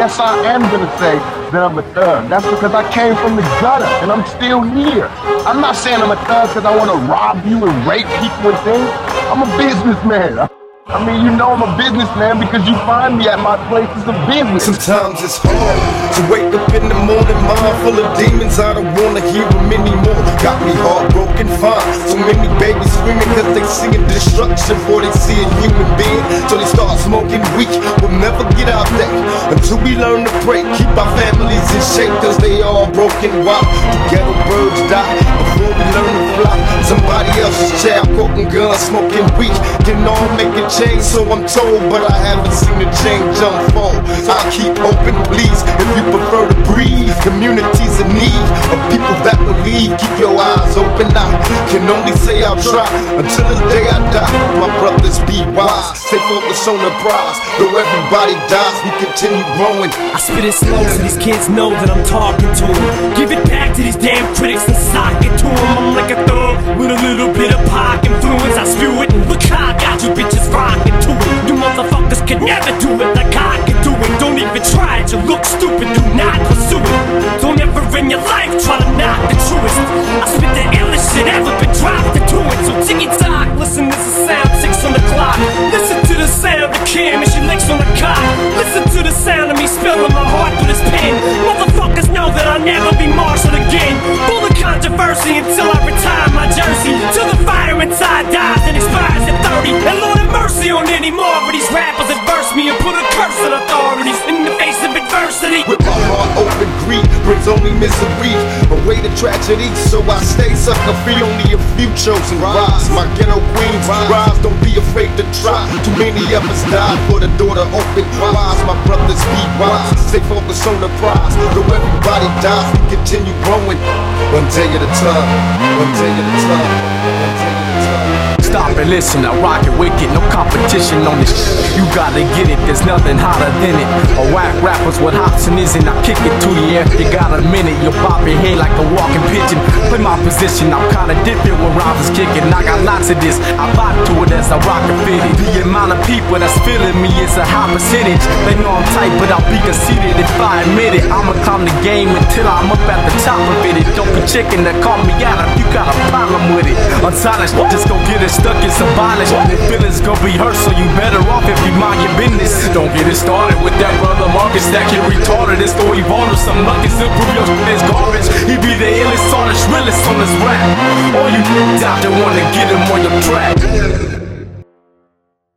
I am gonna say that I'm a thug. That's because I came from the gutter and I'm still here. I'm not saying I'm a thug because I want to rob you and rape people and things. I'm a businessman. I mean, you know I'm a businessman because you find me at my places of business. Sometimes it's hard to wake up in the morning, mind full of demons. I don't wanna hear them anymore. Got me heartbroken, fine. So many babies screaming cause they seeing destruction before they see a human being. So they start smoking weed. We'll never get out there until we learn to pray. Keep our families in shape cause they all broken. The ghetto birds die before we learn to fly. Somebody else's child quoting guns, smoking weed. All make a change, so I'm told, but I haven't seen the change unfold. I keep hoping, please, if you prefer to breathe. Communities in need of people that believe. Keep your eyes open. I can only say I'll try until the day I die. My brothers, be wise. Stay focused on the prize. Though everybody dies, we continue growing. I spit it slow so these kids know that I'm talking to them. Give it back to these damn critics and sock it to them. I'm like a thug with a little your life try to knock the truest. I spit the illest shit ever been dropped into it. So ticky tock, listen, this is sound six on the clock. Listen to the sound of Kim and she licks on the cock. Listen to the sound of me spilling my heart through this pen. Motherfuckers know that I'll never brings only misery. Away to tragedy, so I stay sucker free. Only a few chosen rise. My ghetto queens rise, don't be afraid to try. Too many of us die for the door to open. Wise, my brothers be wise. Stay focused on the prize. Though everybody dies, we continue growing. One day at a time. One day at a time. Stop and listen, I rock it wicked, no competition on this. You gotta get it, there's nothing hotter than it. A whack rappers what hops and isn't, I kick it to you if you got a minute. You'll pop your head like a walking pigeon. Play my position, I'm kinda different when rhymes is kicking. I got lots of this, I vibe to it as I rock and fit it. The amount of people that's feeling me is a high percentage. They know I'm tight, but I'll be conceited if I admit it. I'ma climb the game until I'm up at the top of it. Don't be chicken that call me out if you got a problem with it. Just go get it stuck, it's abolished. Your feelings gon' be hurt, so you better off if you mind your business. Don't get it started with that brother Marcus that get retarded. It's go evolve with some nuggets to prove your shit garbage. He be the illest, hardest, realest on this rap. All you out there wanna get him on your track.